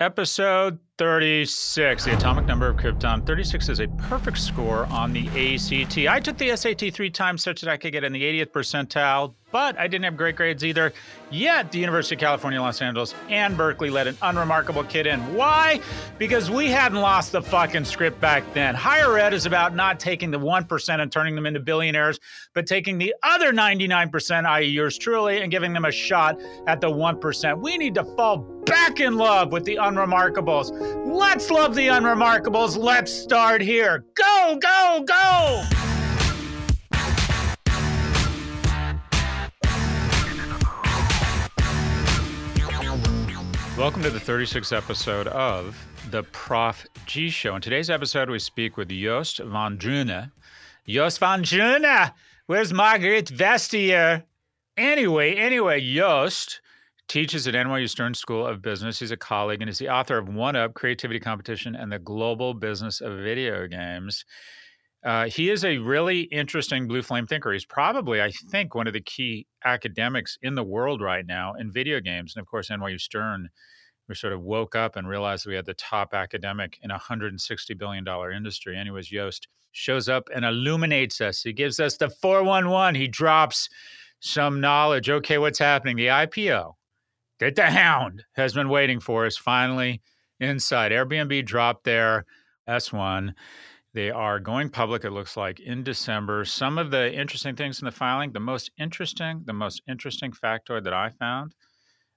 Episode 36, the atomic number of Krypton. 36 is a perfect score on the ACT. I took the SAT three times such that I could get in the 80th percentile, but I didn't have great grades either. Yet, the University of California, Los Angeles, and Berkeley let an unremarkable kid in. Why? Because we hadn't lost the fucking script back then. Higher ed is about not taking the 1% and turning them into billionaires, but taking the other 99%, i.e., yours truly, and giving them a shot at the 1%. We need to fall back in love with the unremarkables. Let's love the unremarkables. Let's start here. Go, go, go! Welcome to the 36th episode of the Prof G Show. In today's episode, we speak with Joost van Dreunen. Joost van Dreunen! Where's Margaret Vestager? Anyway, anyway, Joost teaches at NYU Stern School of Business. He's a colleague and is the author of One Up Creativity Competition and the Global Business of Video Games. Uh, he is a really interesting blue flame thinker. He's probably, I think, one of the key academics in the world right now in video games. And of course, NYU Stern, we sort of woke up and realized we had the top academic in a $160 billion industry. Anyways, Joost shows up and illuminates us. He gives us the 411. He drops some knowledge. Okay, what's happening? The IPO that the hound has been waiting for us finally inside. Airbnb dropped their S1. They are going public, it looks like, in December. Some of the interesting things in the filing, the most interesting, the most interesting factoid that I found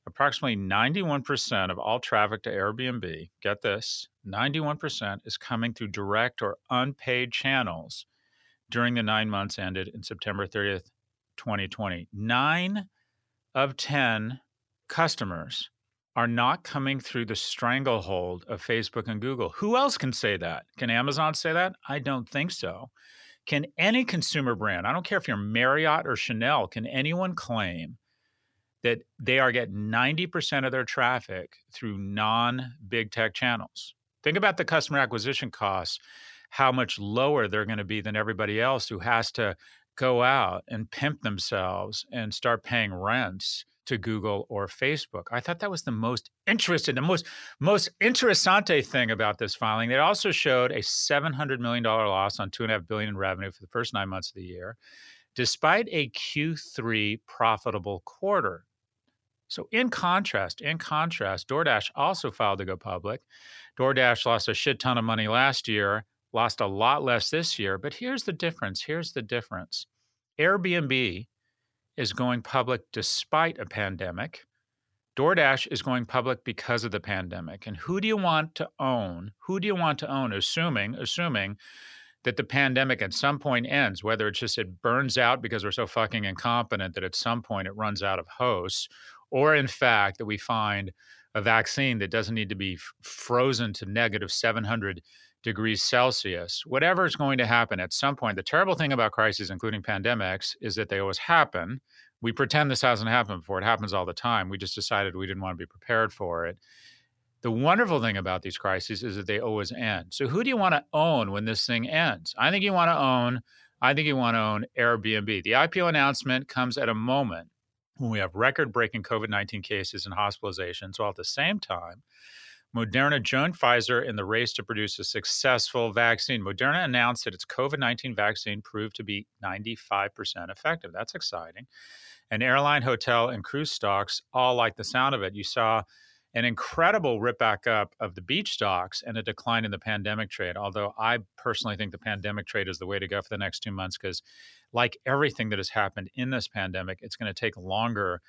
approximately 91% of all traffic to Airbnb, get this, 91% is coming through direct or unpaid channels during the nine months ended in September 30th, 2020. Nine of 10 customers are not coming through the stranglehold of Facebook and Google. Who else can say that? Can Amazon say that? I don't think so. Can any consumer brand, I don't care if you're Marriott or Chanel, can anyone claim that they are getting 90% of their traffic through non big tech channels? Think about the customer acquisition costs, how much lower they're going to be than everybody else who has to go out and pimp themselves and start paying rents to Google or Facebook. I thought that was the most interesting, the most most interessante thing about this filing. It also showed a seven hundred million dollar loss on two and a half billion in revenue for the first nine months of the year, despite a Q3 profitable quarter. So, in contrast, in contrast, DoorDash also filed to go public. DoorDash lost a shit ton of money last year, lost a lot less this year. But here's the difference. Here's the difference. Airbnb is going public despite a pandemic. DoorDash is going public because of the pandemic. And who do you want to own? Who do you want to own, assuming, assuming that the pandemic at some point ends, whether it's just it burns out because we're so fucking incompetent that at some point it runs out of hosts, or in fact that we find a vaccine that doesn't need to be frozen to negative 700 degrees Celsius. Whatever is going to happen at some point, the terrible thing about crises, including pandemics, is that they always happen. We pretend this hasn't happened before. It happens all the time. We just decided we didn't want to be prepared for it. The wonderful thing about these crises is that they always end. So who do you want to own when this thing ends? I think you want to own I think you want to own Airbnb. The IPO announcement comes at a moment when we have record-breaking COVID-19 cases and hospitalizations, while at the same time Moderna joined Pfizer in the race to produce a successful vaccine. Moderna announced that its COVID 19 vaccine proved to be 95% effective. That's exciting. And airline, hotel, and cruise stocks all like the sound of it. You saw an incredible rip back up of the beach stocks and a decline in the pandemic trade. Although I personally think the pandemic trade is the way to go for the next two months because, like everything that has happened in this pandemic, it's going to take longer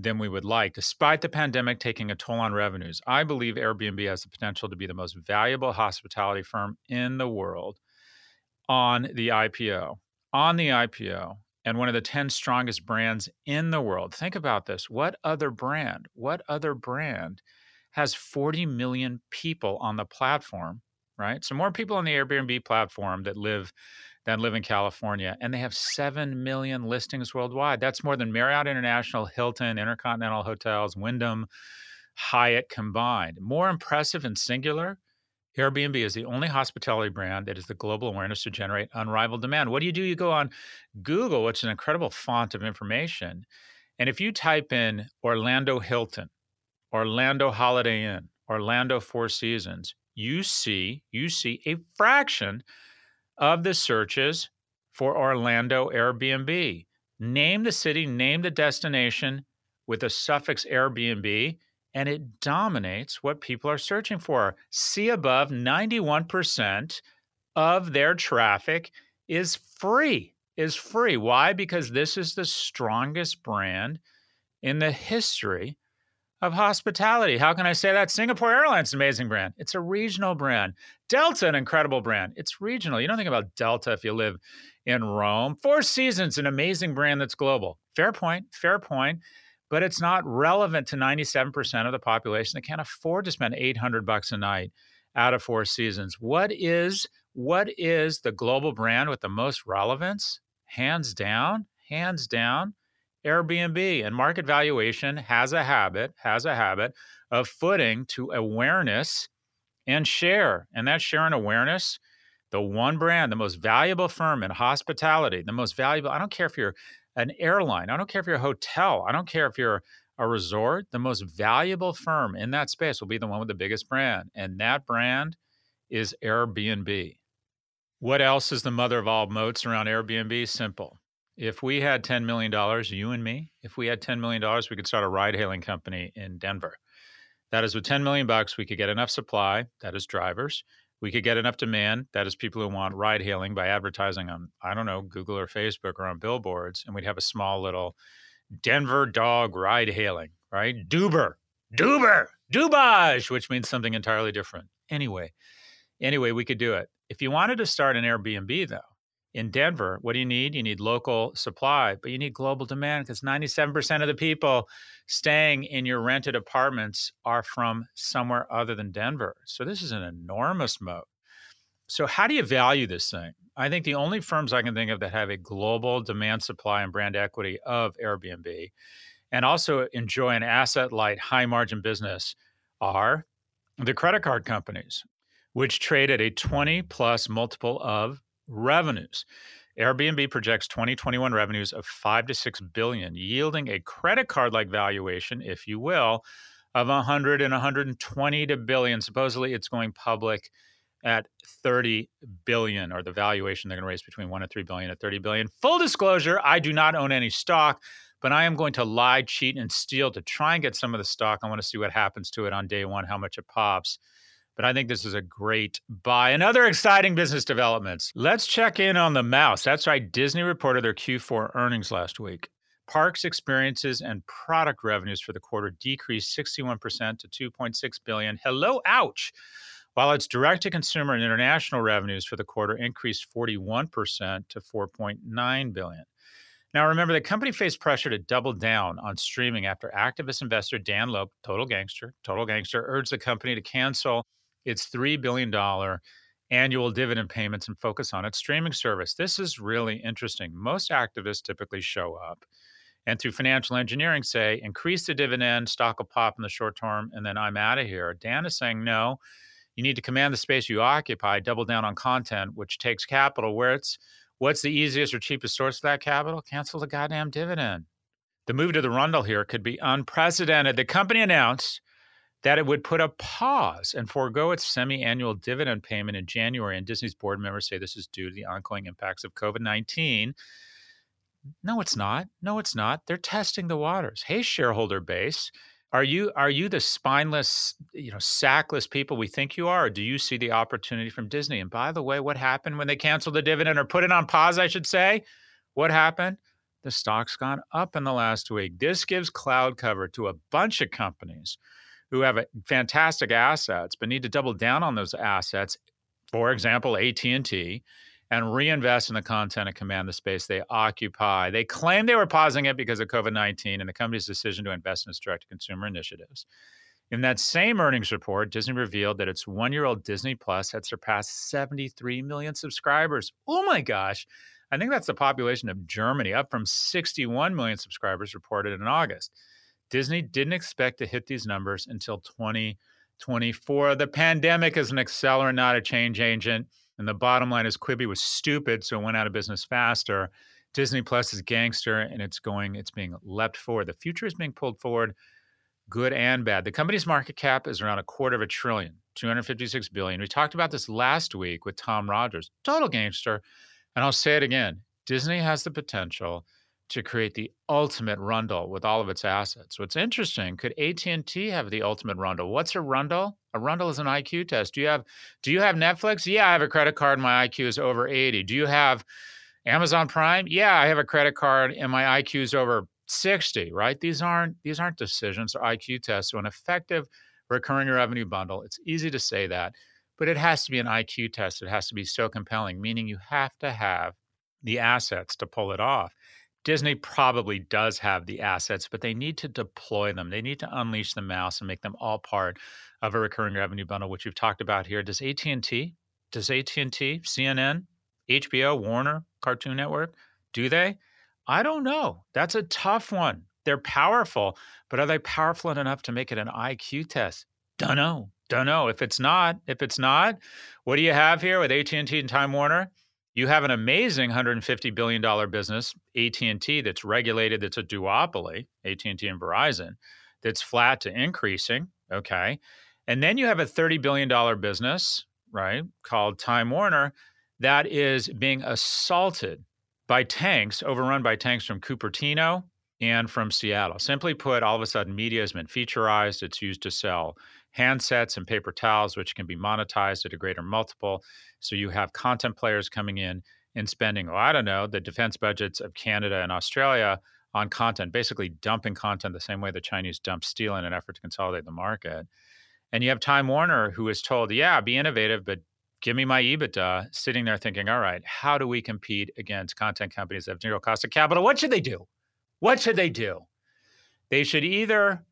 than we would like, despite the pandemic taking a toll on revenues. I believe Airbnb has the potential to be the most valuable hospitality firm in the world on the IPO. On the IPO, and one of the 10 strongest brands in the world. Think about this. What other brand, what other brand has 40 million people on the platform, right? So, more people on the Airbnb platform that live that live in California, and they have 7 million listings worldwide. That's more than Marriott International, Hilton, Intercontinental Hotels, Wyndham, Hyatt combined. More impressive and singular, Airbnb is the only hospitality brand that has the global awareness to generate unrivaled demand. What do you do? You go on Google, which is an incredible font of information. And if you type in Orlando Hilton, Orlando Holiday Inn, Orlando Four Seasons, you see you see a fraction of the searches for Orlando Airbnb. Name the city, name the destination with a suffix Airbnb, and it dominates what people are searching for. See above 91% of their traffic is free. Is free. Why? Because this is the strongest brand in the history of hospitality. How can I say that? Singapore Airlines, amazing brand. It's a regional brand. Delta, an incredible brand. It's regional. You don't think about Delta if you live in Rome. Four Seasons, an amazing brand that's global. Fair point. Fair point. But it's not relevant to 97% of the population that can't afford to spend 800 bucks a night out of Four Seasons. What is what is the global brand with the most relevance? Hands down, hands down, Airbnb and market valuation has a habit, has a habit of footing to awareness and share. And that share and awareness, the one brand, the most valuable firm in hospitality, the most valuable, I don't care if you're an airline, I don't care if you're a hotel, I don't care if you're a resort, the most valuable firm in that space will be the one with the biggest brand. And that brand is Airbnb. What else is the mother of all moats around Airbnb? Simple. If we had $10 million, you and me, if we had $10 million, we could start a ride hailing company in Denver. That is with 10 million bucks, we could get enough supply, that is drivers. We could get enough demand, that is people who want ride hailing by advertising on, I don't know, Google or Facebook or on billboards. And we'd have a small little Denver dog ride hailing, right? Duber, Duber, Dubage, which means something entirely different. Anyway, anyway, we could do it. If you wanted to start an Airbnb, though, in Denver, what do you need? You need local supply, but you need global demand because 97% of the people staying in your rented apartments are from somewhere other than Denver. So this is an enormous moat. So, how do you value this thing? I think the only firms I can think of that have a global demand supply and brand equity of Airbnb and also enjoy an asset light, high margin business are the credit card companies, which trade at a 20 plus multiple of revenues. Airbnb projects 2021 revenues of 5 to 6 billion, yielding a credit card like valuation, if you will, of 100 and 120 to billion. Supposedly it's going public at 30 billion or the valuation they're going to raise between 1 and 3 billion at 30 billion. Full disclosure, I do not own any stock, but I am going to lie, cheat and steal to try and get some of the stock. I want to see what happens to it on day 1, how much it pops but I think this is a great buy. And other exciting business developments. Let's check in on the mouse. That's right. Disney reported their Q4 earnings last week. Parks, experiences, and product revenues for the quarter decreased 61% to 2.6 billion. Hello, ouch. While its direct to consumer and international revenues for the quarter increased 41% to 4.9 billion. Now, remember, the company faced pressure to double down on streaming after activist investor Dan Loeb, total gangster, total gangster, urged the company to cancel its $3 billion annual dividend payments and focus on its streaming service. This is really interesting. Most activists typically show up and through financial engineering say, increase the dividend, stock will pop in the short term, and then I'm out of here. Dan is saying, no, you need to command the space you occupy, double down on content, which takes capital. Where it's what's the easiest or cheapest source of that capital? Cancel the goddamn dividend. The move to the Rundle here could be unprecedented. The company announced that it would put a pause and forego its semi annual dividend payment in January. And Disney's board members say this is due to the ongoing impacts of COVID 19. No, it's not. No, it's not. They're testing the waters. Hey, shareholder base. Are you are you the spineless, you know, sackless people we think you are, or do you see the opportunity from Disney? And by the way, what happened when they canceled the dividend or put it on pause, I should say? What happened? The stock's gone up in the last week. This gives cloud cover to a bunch of companies who have fantastic assets but need to double down on those assets for example at&t and reinvest in the content and command the space they occupy. They claim they were pausing it because of covid-19 and the company's decision to invest in its direct-to-consumer initiatives. In that same earnings report disney revealed that its one-year-old disney plus had surpassed 73 million subscribers. Oh my gosh! I think that's the population of Germany, up from 61 million subscribers reported in August. Disney didn't expect to hit these numbers until 2024. The pandemic is an accelerant, not a change agent. And the bottom line is Quibi was stupid, so it went out of business faster. Disney Plus is gangster and it's going, it's being leapt forward. The future is being pulled forward good and bad. The company's market cap is around a quarter of a trillion, 256 billion. We talked about this last week with Tom Rogers, total gangster. And I'll say it again Disney has the potential to create the ultimate rundle with all of its assets. What's interesting, could AT&T have the ultimate rundle? What's a rundle? A rundle is an IQ test. Do you have do you have Netflix? Yeah, I have a credit card my IQ is over 80. Do you have Amazon Prime? Yeah, I have a credit card and my IQ is over 60, right? These aren't these aren't decisions or IQ tests. So an effective recurring revenue bundle, it's easy to say that, but it has to be an IQ test. It has to be so compelling, meaning you have to have the assets to pull it off. Disney probably does have the assets, but they need to deploy them. They need to unleash the mouse and make them all part of a recurring revenue bundle, which we've talked about here. Does AT&T, does AT&T, CNN, HBO, Warner, Cartoon Network, do they? I don't know. That's a tough one. They're powerful, but are they powerful enough to make it an IQ test? Don't know. Don't know. If it's not, if it's not, what do you have here with AT&T and Time Warner? You have an amazing 150 billion dollar business, AT&T, that's regulated. That's a duopoly, AT&T and Verizon, that's flat to increasing. Okay, and then you have a 30 billion dollar business, right, called Time Warner, that is being assaulted by tanks, overrun by tanks from Cupertino and from Seattle. Simply put, all of a sudden, media has been featureized. It's used to sell handsets and paper towels, which can be monetized at a greater multiple. So you have content players coming in and spending, well, I don't know, the defense budgets of Canada and Australia on content, basically dumping content the same way the Chinese dump steel in an effort to consolidate the market. And you have Time Warner, who is told, yeah, be innovative, but give me my EBITDA, sitting there thinking, all right, how do we compete against content companies that have zero cost of capital? What should they do? What should they do? They should either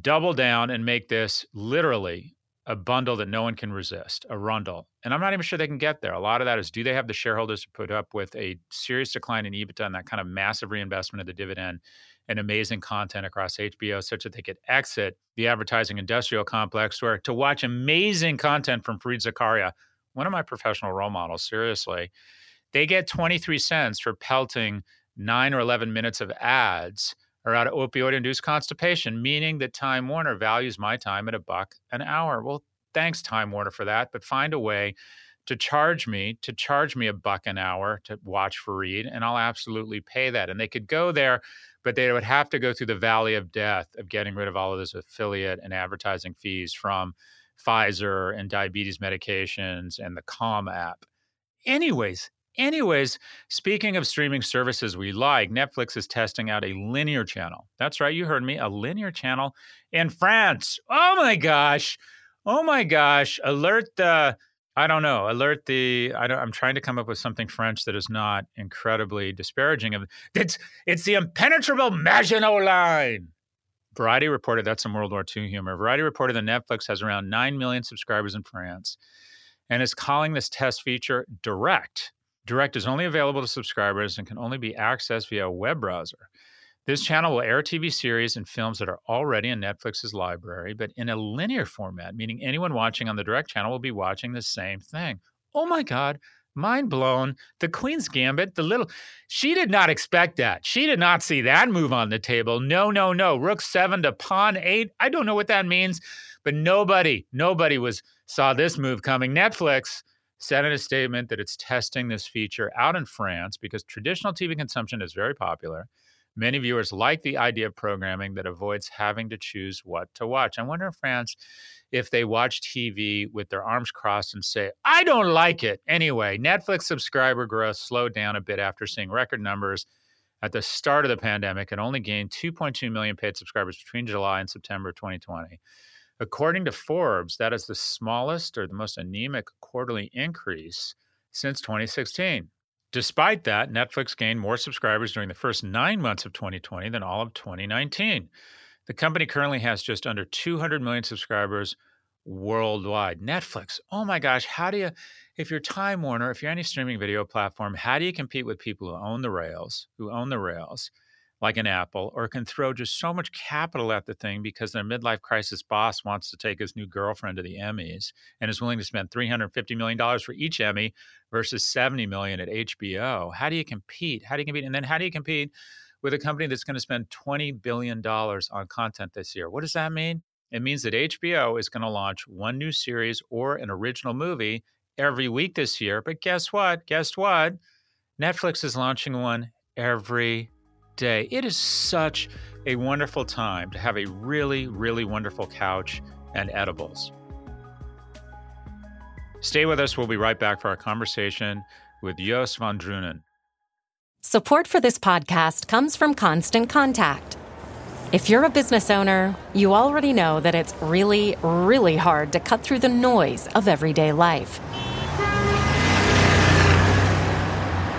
double down and make this literally a bundle that no one can resist, a rundle. And I'm not even sure they can get there. A lot of that is do they have the shareholders to put up with a serious decline in EBITDA and that kind of massive reinvestment of the dividend and amazing content across HBO such that they could exit the advertising industrial complex where to watch amazing content from Fareed Zakaria, one of my professional role models, seriously, they get 23 cents for pelting nine or 11 minutes of ads are out of opioid induced constipation, meaning that Time Warner values my time at a buck an hour. Well, thanks, Time Warner, for that, but find a way to charge me, to charge me a buck an hour to watch Fareed, and I'll absolutely pay that. And they could go there, but they would have to go through the valley of death of getting rid of all of those affiliate and advertising fees from Pfizer and diabetes medications and the Calm app. Anyways, Anyways, speaking of streaming services we like, Netflix is testing out a linear channel. That's right, you heard me, a linear channel in France. Oh my gosh. Oh my gosh. Alert the I don't know. Alert the I don't I'm trying to come up with something French that is not incredibly disparaging of it's it's the impenetrable Maginot line. Variety reported that's some World War II humor. Variety reported that Netflix has around 9 million subscribers in France and is calling this test feature direct Direct is only available to subscribers and can only be accessed via a web browser. This channel will air TV series and films that are already in Netflix's library, but in a linear format, meaning anyone watching on the Direct channel will be watching the same thing. Oh my God, mind blown. The Queen's Gambit, the little, she did not expect that. She did not see that move on the table. No, no, no. Rook seven to pawn eight. I don't know what that means, but nobody, nobody was saw this move coming. Netflix said in a statement that it's testing this feature out in France because traditional TV consumption is very popular. Many viewers like the idea of programming that avoids having to choose what to watch. I wonder in France if they watch TV with their arms crossed and say, I don't like it. Anyway, Netflix subscriber growth slowed down a bit after seeing record numbers at the start of the pandemic and only gained 2.2 million paid subscribers between July and September 2020. According to Forbes, that is the smallest or the most anemic quarterly increase since 2016. Despite that, Netflix gained more subscribers during the first nine months of 2020 than all of 2019. The company currently has just under 200 million subscribers worldwide. Netflix, oh my gosh, how do you, if you're Time Warner, if you're any streaming video platform, how do you compete with people who own the rails, who own the rails? Like an Apple, or can throw just so much capital at the thing because their midlife crisis boss wants to take his new girlfriend to the Emmys and is willing to spend $350 million for each Emmy versus 70 million at HBO. How do you compete? How do you compete? And then how do you compete with a company that's going to spend $20 billion on content this year. What does that mean? It means that HBO is going to launch one new series or an original movie every week this year. But guess what? Guess what? Netflix is launching one every day. It is such a wonderful time to have a really, really wonderful couch and edibles. Stay with us. We'll be right back for our conversation with Joost van Dreunen. Support for this podcast comes from Constant Contact. If you're a business owner, you already know that it's really, really hard to cut through the noise of everyday life.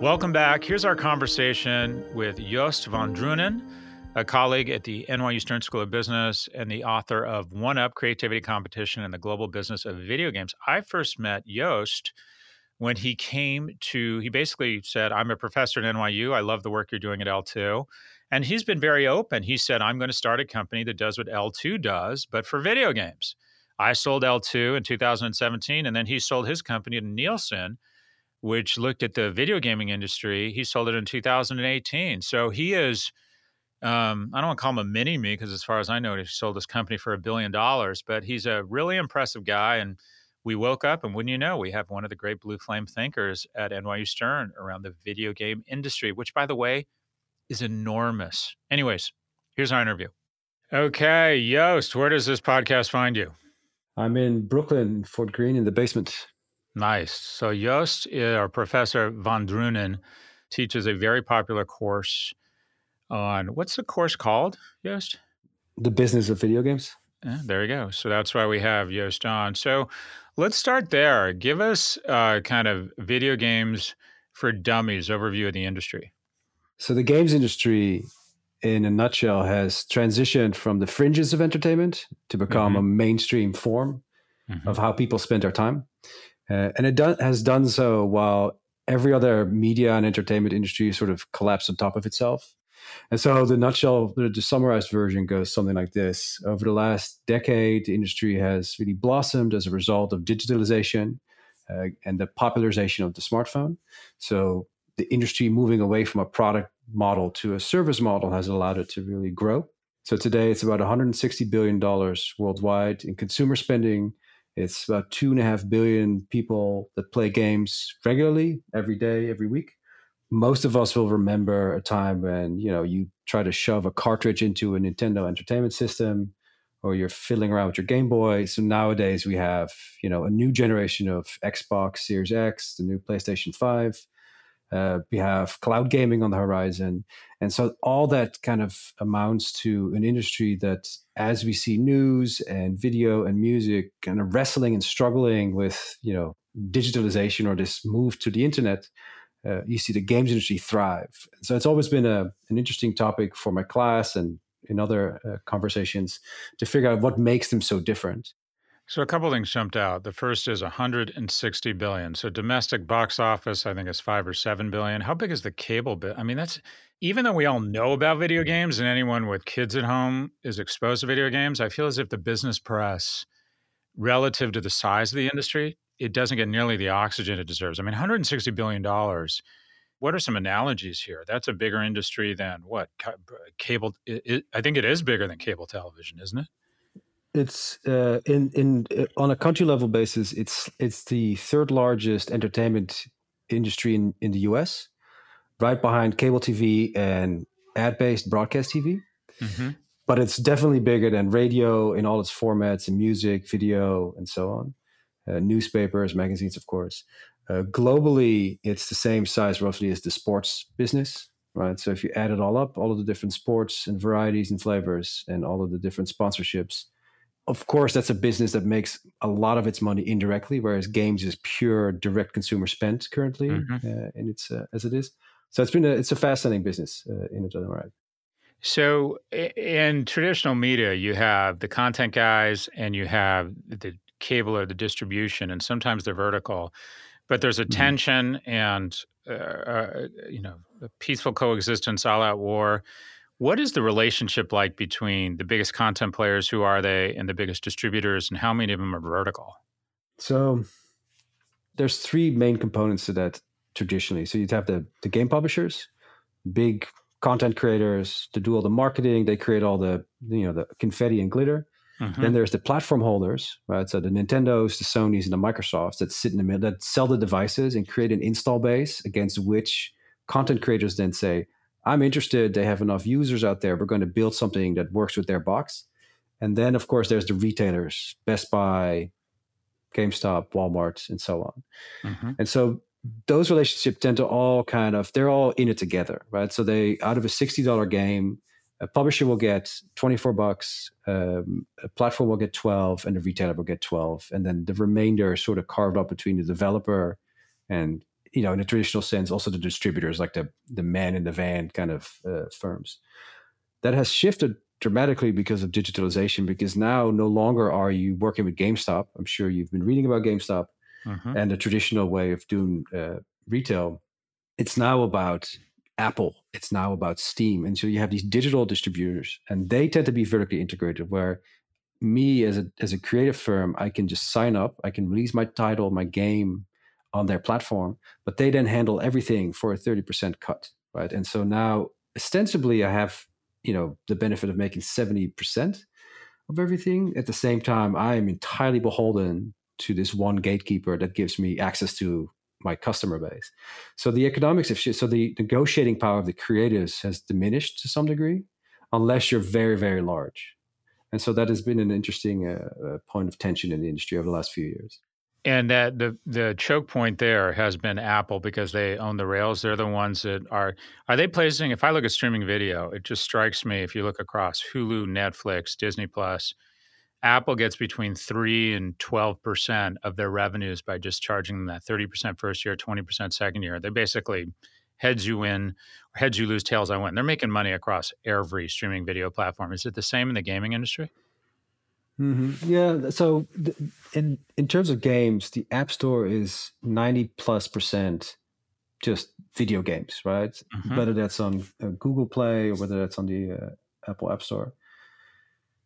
Welcome back. Here's our conversation with Joost van Dreunen, a colleague at the NYU Stern School of Business and the author of One Up Creativity Competition and the Global Business of Video Games. I first met Joost when he came to, he basically said, I'm a professor at NYU. I love the work you're doing at L2. And he's been very open. He said, I'm going to start a company that does what L2 does, but for video games. I sold L2 in 2017, and then he sold his company to Nielsen which looked at the video gaming industry. He sold it in 2018. So he is, um, I don't want to call him a mini me because, as far as I know, he sold his company for a billion dollars, but he's a really impressive guy. And we woke up, and wouldn't you know, we have one of the great blue flame thinkers at NYU Stern around the video game industry, which, by the way, is enormous. Anyways, here's our interview. Okay, Joost, where does this podcast find you? I'm in Brooklyn, Fort Greene, in the basement. Nice. So Joost, eh, or Professor Van Dreunen, teaches a very popular course on what's the course called, Joost? The business of video games. Yeah, there you go. So that's why we have Joost on. So let's start there. Give us uh, kind of video games for dummies overview of the industry. So the games industry, in a nutshell, has transitioned from the fringes of entertainment to become mm-hmm. a mainstream form mm-hmm. of how people spend their time. Uh, and it do- has done so while every other media and entertainment industry sort of collapsed on top of itself. And so the nutshell, the, the summarized version goes something like this. Over the last decade, the industry has really blossomed as a result of digitalization uh, and the popularization of the smartphone. So the industry moving away from a product model to a service model has allowed it to really grow. So today it's about $160 billion worldwide in consumer spending it's about two and a half billion people that play games regularly, every day, every week. Most of us will remember a time when you know you try to shove a cartridge into a Nintendo Entertainment System, or you're fiddling around with your Game Boy. So nowadays we have you know a new generation of Xbox Series X, the new PlayStation Five, uh, we have cloud gaming on the horizon. And so all that kind of amounts to an industry that, as we see news and video and music kind of wrestling and struggling with, you know, digitalization or this move to the internet, uh, you see the games industry thrive. So it's always been a, an interesting topic for my class and in other uh, conversations to figure out what makes them so different. So a couple things jumped out. The first is 160 billion. So domestic box office, I think is five or seven billion. How big is the cable bit? I mean, that's even though we all know about video games and anyone with kids at home is exposed to video games, I feel as if the business press, relative to the size of the industry, it doesn't get nearly the oxygen it deserves. I mean, 160 billion dollars. What are some analogies here? That's a bigger industry than what cable. It, it, I think it is bigger than cable television, isn't it? It's uh, in in uh, on a country level basis it's it's the third largest entertainment industry in in the US right behind cable TV and ad-based broadcast TV. Mm-hmm. But it's definitely bigger than radio in all its formats and music, video, and so on. Uh, newspapers, magazines, of course. Uh, globally, it's the same size roughly as the sports business, right? So if you add it all up, all of the different sports and varieties and flavors, and all of the different sponsorships, of course, that's a business that makes a lot of its money indirectly, whereas games is pure direct consumer spend currently, mm-hmm. uh, and it's uh, as it is. So it's been a, it's a fascinating business uh, in its own right. So in traditional media, you have the content guys and you have the cable or the distribution, and sometimes they're vertical. But there's a mm-hmm. tension and uh, uh, you know a peaceful coexistence, all out war. What is the relationship like between the biggest content players, who are they, and the biggest distributors, and how many of them are vertical? So there's three main components to that traditionally. So you'd have the, the game publishers, big content creators to do all the marketing. They create all the you know the confetti and glitter. Mm-hmm. Then there's the platform holders, right? So the Nintendos, the Sonys, and the Microsofts that sit in the middle that sell the devices and create an install base against which content creators then say, I'm interested. They have enough users out there. We're going to build something that works with their box. And then, of course, there's the retailers, Best Buy, GameStop, Walmart, and so on. Mm-hmm. And so those relationships tend to all kind of, they're all in it together, right? So they, out of a $60 game, a publisher will get 24 bucks, um, a platform will get 12, and the retailer will get 12. And then the remainder is sort of carved up between the developer and you know, in a traditional sense, also the distributors, like the the man in the van kind of uh, firms. That has shifted dramatically because of digitalization. Because now, no longer are you working with GameStop. I'm sure you've been reading about GameStop mm-hmm. and the traditional way of doing uh, retail. It's now about Apple. It's now about Steam, and so you have these digital distributors, and they tend to be vertically integrated. Where me as a as a creative firm, I can just sign up. I can release my title, my game, on their platform, but they then handle everything for a 30% cut, right? And so now ostensibly I have, you know, the benefit of making 70% of everything. At the same time, I am entirely beholden to this one gatekeeper that gives me access to my customer base. So the economics shifted. So the negotiating power of the creatives has diminished to some degree, unless you're very, very large. And so that has been an interesting uh, uh point of tension in the industry over the last few years. And that the the choke point there has been Apple because they own the rails. They're the ones that are are they placing. If I look at streaming video, it just strikes me. If you look across Hulu, Netflix, Disney Plus, Apple gets between three and twelve percent of their revenues by just charging them that thirty percent first year, twenty percent second year. They basically heads you win, heads you lose, tails I win. They're making money across every streaming video platform. Is it the same in the gaming industry? Mm-hmm. Yeah. So in in terms of games, the App Store is ninety plus percent just video games, right? Mm-hmm. Whether that's on uh, Google Play or whether that's on the uh, Apple App Store.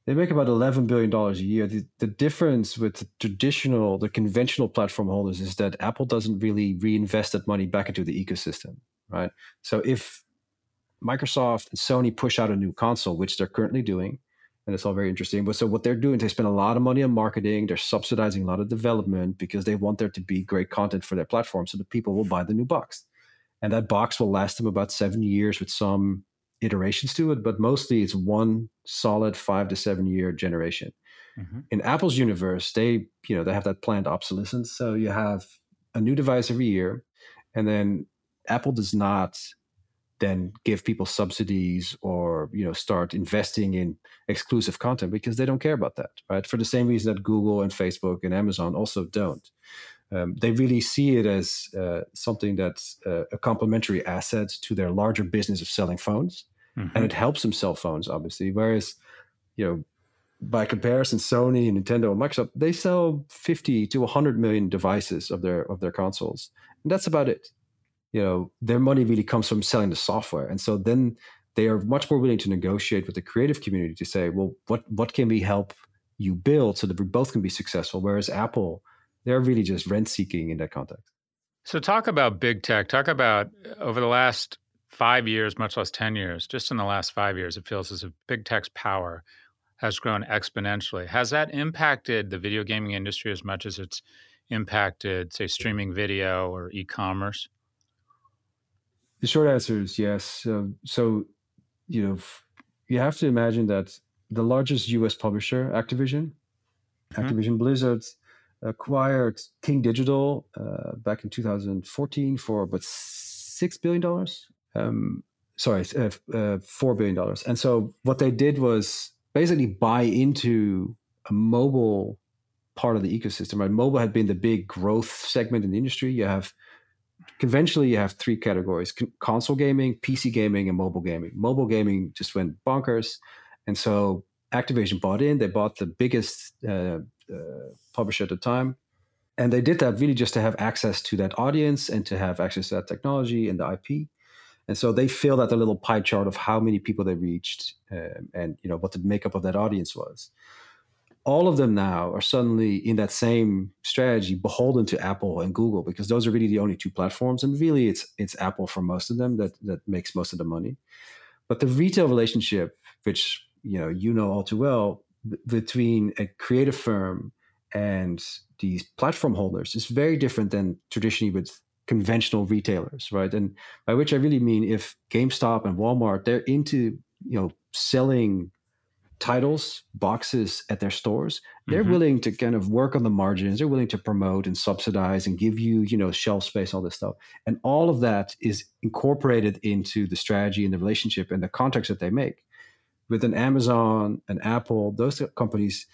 They make about eleven billion dollars a year. The, the difference with the traditional, the conventional platform holders is that Apple doesn't really reinvest that money back into the ecosystem, right? So if Microsoft and Sony push out a new console, which they're currently doing, and it's all very interesting. But so what they're doing, they spend a lot of money on marketing. They're subsidizing a lot of development because they want there to be great content for their platform, so that people will buy the new box, and that box will last them about seven years with some iterations to it, but mostly it's one solid five to seven year generation. Mm-hmm. In Apple's universe, they you know they have that planned obsolescence, so you have a new device every year, and then Apple does not then give people subsidies or you know start investing in exclusive content because they don't care about that right? For the same reason that google and facebook and amazon also don't. Um, they really see it as uh, something that's uh, a complementary asset to their larger business of selling phones mm-hmm. and it helps them sell phones obviously. Whereas you know by comparison sony and nintendo and microsoft they sell 50 to 100 million devices of their of their consoles and that's about it you know their money really comes from selling the software. And so then they are much more willing to negotiate with the creative community to say well what what can we help you build so that we both can be successful? Whereas apple they're really just rent seeking in that context. So talk about big tech. Talk about uh, over the last five years much less 10 years just in the last five years it feels as if big tech's power has grown exponentially. Has that impacted the video gaming industry as much as it's impacted say streaming video or e-commerce The short answer is yes. So, so you know, you have to imagine that the largest U.S. publisher, Activision, mm-hmm. Activision Blizzard, acquired King Digital uh, back in 2014 for about six billion dollars. Um, sorry, uh, uh, four billion dollars. And so what they did was basically buy into a mobile part of the ecosystem. Right, mobile had been the big growth segment in the industry. You have conventionally you have three categories: console gaming, PC gaming, and mobile gaming. Mobile gaming just went bonkers, and so Activision bought in. They bought the biggest uh, uh, publisher at the time, and they did that really just to have access to that audience and to have access to that technology and the IP. And so they filled out a little pie chart of how many people they reached um, and you know what the makeup of that audience was. All of them now are suddenly in that same strategy, beholden to Apple and Google because those are really the only two platforms. And really, it's it's Apple for most of them that that makes most of the money. But the retail relationship, which you know you know all too well, between a creative firm and these platform holders is very different than traditionally with conventional retailers, right? And by which I really mean if GameStop and Walmart, they're into, you know, selling titles, boxes at their stores, they're mm-hmm. willing to kind of work on the margins. They're willing to promote and subsidize and give you, you know, shelf space, all this stuff. And all of that is incorporated into the strategy and the relationship and the contracts that they make. With an Amazon, an Apple, those companies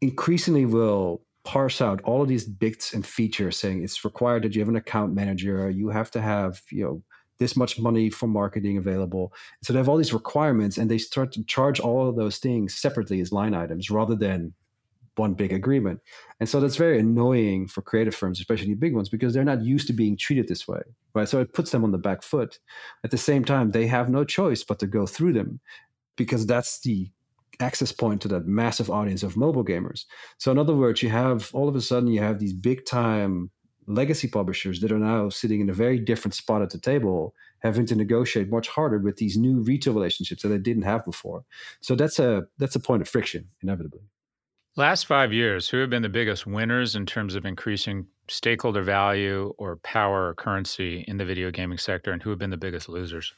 increasingly will parse out all of these bits and features saying it's required that you have an account manager you have to have you know this much money for marketing available. So they have all these requirements and they start to charge all of those things separately as line items rather than one big agreement. And so that's very annoying for creative firms especially big ones because they're not used to being treated this way right? So it puts them on the back foot. At the same time they have no choice but to go through them because that's the access point to that massive audience of mobile gamers. So in other words, you have all of a sudden you have these big time legacy publishers that are now sitting in a very different spot at the table, having to negotiate much harder with these new retail relationships that they didn't have before. So that's a that's a point of friction, inevitably. Last five years, who have been the biggest winners in terms of increasing stakeholder value or power or currency in the video gaming sector, and who have been the biggest losers?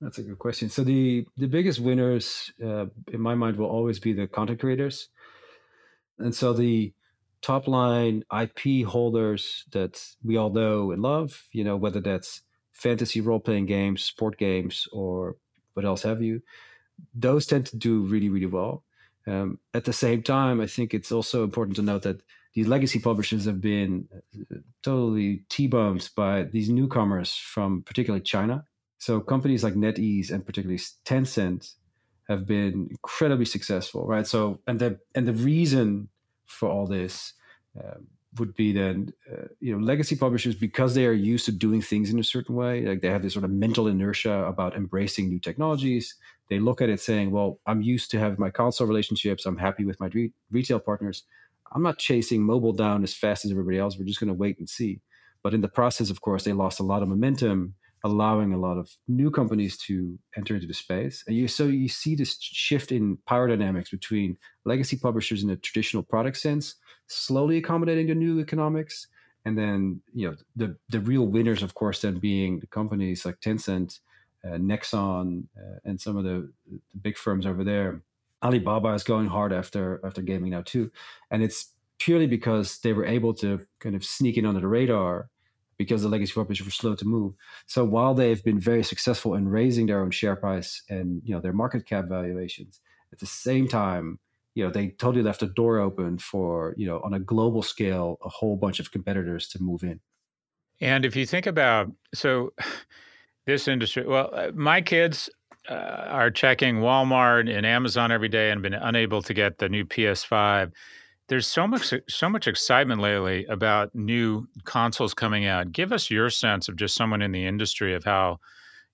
That's a good question. So the the biggest winners, uh, in my mind, will always be the content creators, and so the top line IP holders that we all know and love. You know, whether that's fantasy role playing games, sport games, or what else have you. Those tend to do really really well. Um, at the same time, I think it's also important to note that these legacy publishers have been uh, totally t-boned by these newcomers from particularly China so companies like NetEase and particularly Tencent have been incredibly successful, right? So and the and the reason for all this uh, would be then uh, you know legacy publishers because they are used to doing things in a certain way, like they have this sort of mental inertia about embracing new technologies. They look at it saying, "Well, I'm used to have my console relationships. I'm happy with my re- retail partners. I'm not chasing mobile down as fast as everybody else. We're just going to wait and see." But in the process, of course, they lost a lot of momentum allowing a lot of new companies to enter into the space. And you so you see this shift in power dynamics between legacy publishers in the traditional product sense, slowly accommodating the new economics, and then you know the the real winners, of course, then being the companies like Tencent, uh, Nexon, uh, and some of the, the big firms over there. Alibaba is going hard after after gaming now too, and it's purely because they were able to kind of sneak in under the radar because the legacy publishers were slow to move. So while they've been very successful in raising their own share price and you know their market cap valuations, at the same time, you know they totally left the door open for you know on a global scale a whole bunch of competitors to move in. And if you think about so this industry, well, uh, my kids uh, are checking Walmart and Amazon every day and been unable to get the new PS5 there's so much so much excitement lately about new consoles coming out. Give us your sense of just someone in the industry of how,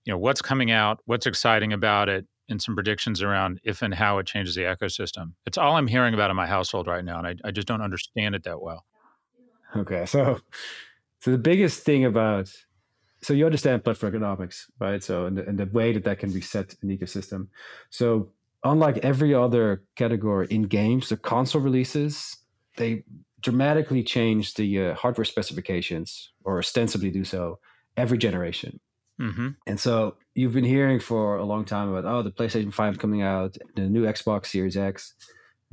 you know, what's coming out, what's exciting about it, and some predictions around if and how it changes the ecosystem. It's all I'm hearing about in my household right now, and I, I just don't understand it that well. Okay, so so the biggest thing about so you understand platform economics, right? So and the, and the way that that can reset an ecosystem. So unlike every other category in games, the console releases they dramatically change the uh, hardware specifications, or ostensibly do so, every generation. Mm-hmm. And so you've been hearing for a long time about oh the PlayStation Five coming out, the new Xbox Series X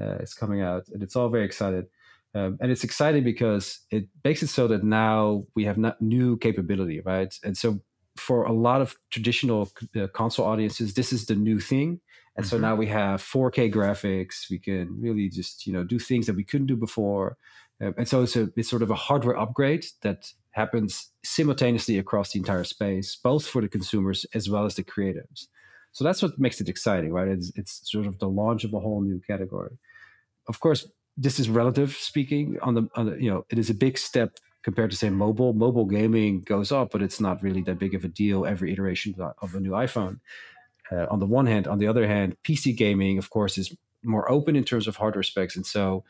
uh, is coming out, and it's all very excited. Um, and it's exciting because it makes it so that now we have not new capability, right? And so for a lot of traditional uh, console audiences, this is the new thing. And mm-hmm. so now we have 4K graphics. We can really just you know do things that we couldn't do before. Um, and so it's a it's sort of a hardware upgrade that happens simultaneously across the entire space, both for the consumers as well as the creatives. So that's what makes it exciting, right? It's, it's sort of the launch of a whole new category. Of course, this is relative speaking. On the, on the you know, it is a big step compared to say mobile. Mobile gaming goes up, but it's not really that big of a deal every iteration of a new iPhone. Uh, on the one hand, on the other hand, PC gaming, of course, is more open in terms of hardware specs, and so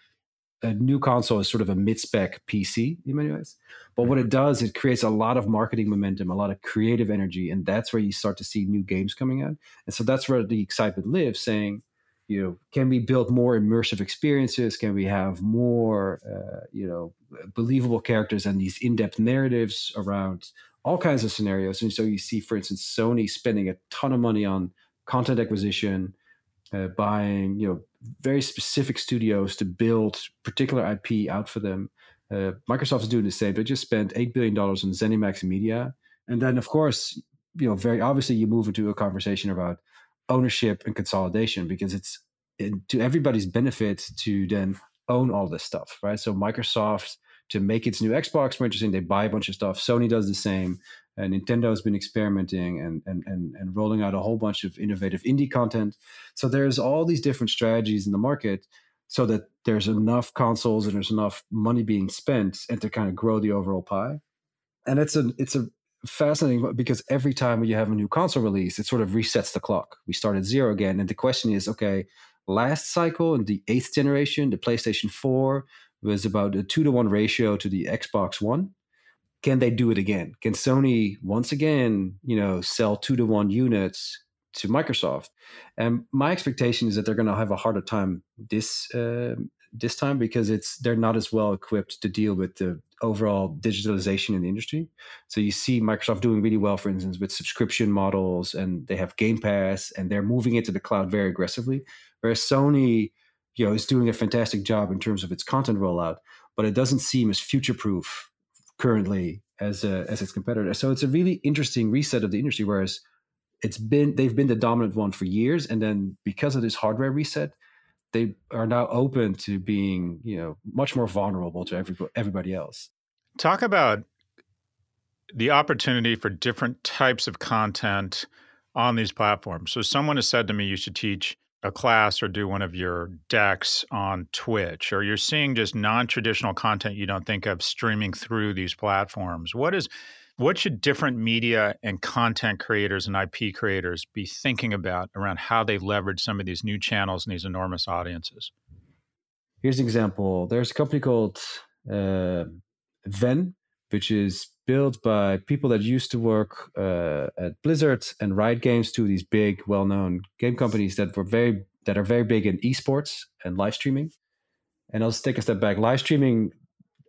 a new console is sort of a mid-spec PC in many ways. But what it does, it creates a lot of marketing momentum, a lot of creative energy, and that's where you start to see new games coming out. And so that's where the excitement lives, saying, you know, can we build more immersive experiences? Can we have more, uh, you know, believable characters and these in-depth narratives around all kinds of scenarios? And so you see, for instance, Sony spending a ton of money on content acquisition, uh, buying, you know, very specific studios to build particular IP out for them. Uh, Microsoft is doing the same. They just spent eight billion dollars on ZeniMax Media, and then of course, you know, very obviously, you move into a conversation about ownership and consolidation because it's in, to everybody's benefit to then own all this stuff, right? So Microsoft to make its new Xbox more interesting, they buy a bunch of stuff. Sony does the same. And Nintendo has been experimenting and, and, and, and rolling out a whole bunch of innovative indie content. So there's all these different strategies in the market so that there's enough consoles and there's enough money being spent and to kind of grow the overall pie. And it's a it's a fascinating because every time you have a new console release, it sort of resets the clock. We start at zero again. And the question is, okay, last cycle in the eighth generation, the PlayStation 4 was about a two to one ratio to the Xbox One can they do it again? Can Sony once again, you know, sell two to one units to Microsoft? And my expectation is that they're going to have a harder time this uh, this time because it's they're not as well equipped to deal with the overall digitalization in the industry. So you see Microsoft doing really well, for instance, with subscription models, and they have Game Pass, and they're moving into the cloud very aggressively. Whereas Sony, you know, is doing a fantastic job in terms of its content rollout, but it doesn't seem as future proof currently as a, as its competitor. So it's a really interesting reset of the industry. Whereas it's been they've been the dominant one for years, and then because of this hardware reset, they are now open to being you know much more vulnerable to every, everybody else. Talk about the opportunity for different types of content on these platforms. So someone has said to me, you should teach a class or do one of your decks on Twitch, or you're seeing just non-traditional content you don't think of streaming through these platforms. What is what should different media and content creators and IP creators be thinking about around how they leverage some of these new channels and these enormous audiences? Here's an example. There's a company called uh, Ven, which is built by people that used to work uh, at Blizzard and Riot Games, two of these big, well-known game companies that were very that are very big in esports and live streaming. And I'll just take a step back. Live streaming,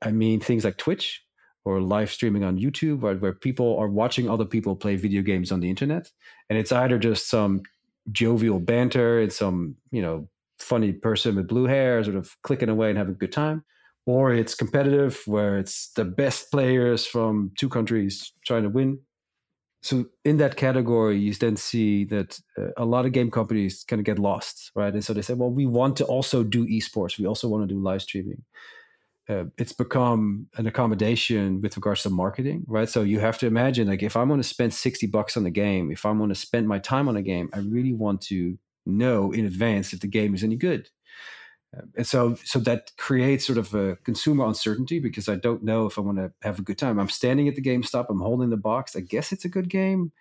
I mean things like Twitch or live streaming on YouTube, where, where people are watching other people play video games on the internet, and it's either just some jovial banter, it's some you know funny person with blue hair, sort of clicking away and having a good time or it's competitive where it's the best players from two countries trying to win. So in that category, you then see that uh, a lot of game companies kind of get lost, right? And so they say, well, we want to also do esports. We also want to do live streaming. Uh, it's become an accommodation with regards to marketing, right? So you have to imagine, like, if I'm going to spend 60 bucks on the game, if I'm going to spend my time on a game, I really want to know in advance if the game is any good and so so that creates sort of a consumer uncertainty because I don't know if I want to have a good time. I'm standing at the GameStop, I'm holding the box. I guess it's a good game.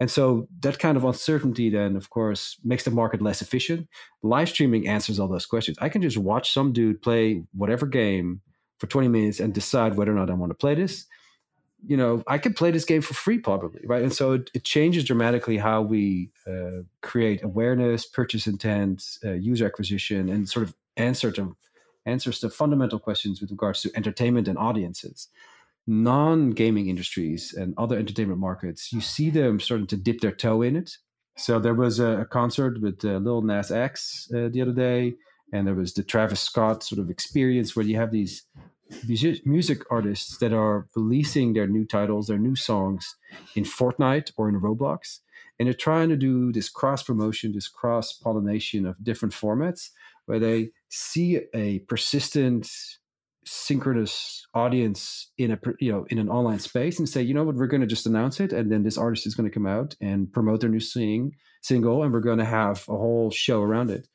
And so that kind of uncertainty then, of course, makes the market less efficient. Live streaming answers all those questions. I can just watch some dude play whatever game for 20 minutes and decide whether or not I want to play this. You know, I could play this game for free probably, right? And so it, it changes dramatically how we uh, create awareness, purchase intent, uh, user acquisition, and sort of answer to answers to fundamental questions with regards to entertainment and audiences. non-gaming industries and other entertainment markets, you see them starting to dip their toe in it. So there was a, a concert with uh, Lil Nas X uh, the other day, and there was the Travis Scott sort of experience where you have these music artists that are releasing their new titles, their new songs in Fortnite or in Roblox. And they're trying to do this cross promotion, this cross pollination of different formats where they see a persistent synchronous audience in a you know in an online space and say you know what we're going to just announce it and then this artist is going to come out and promote their new sing, single and we're going to have a whole show around it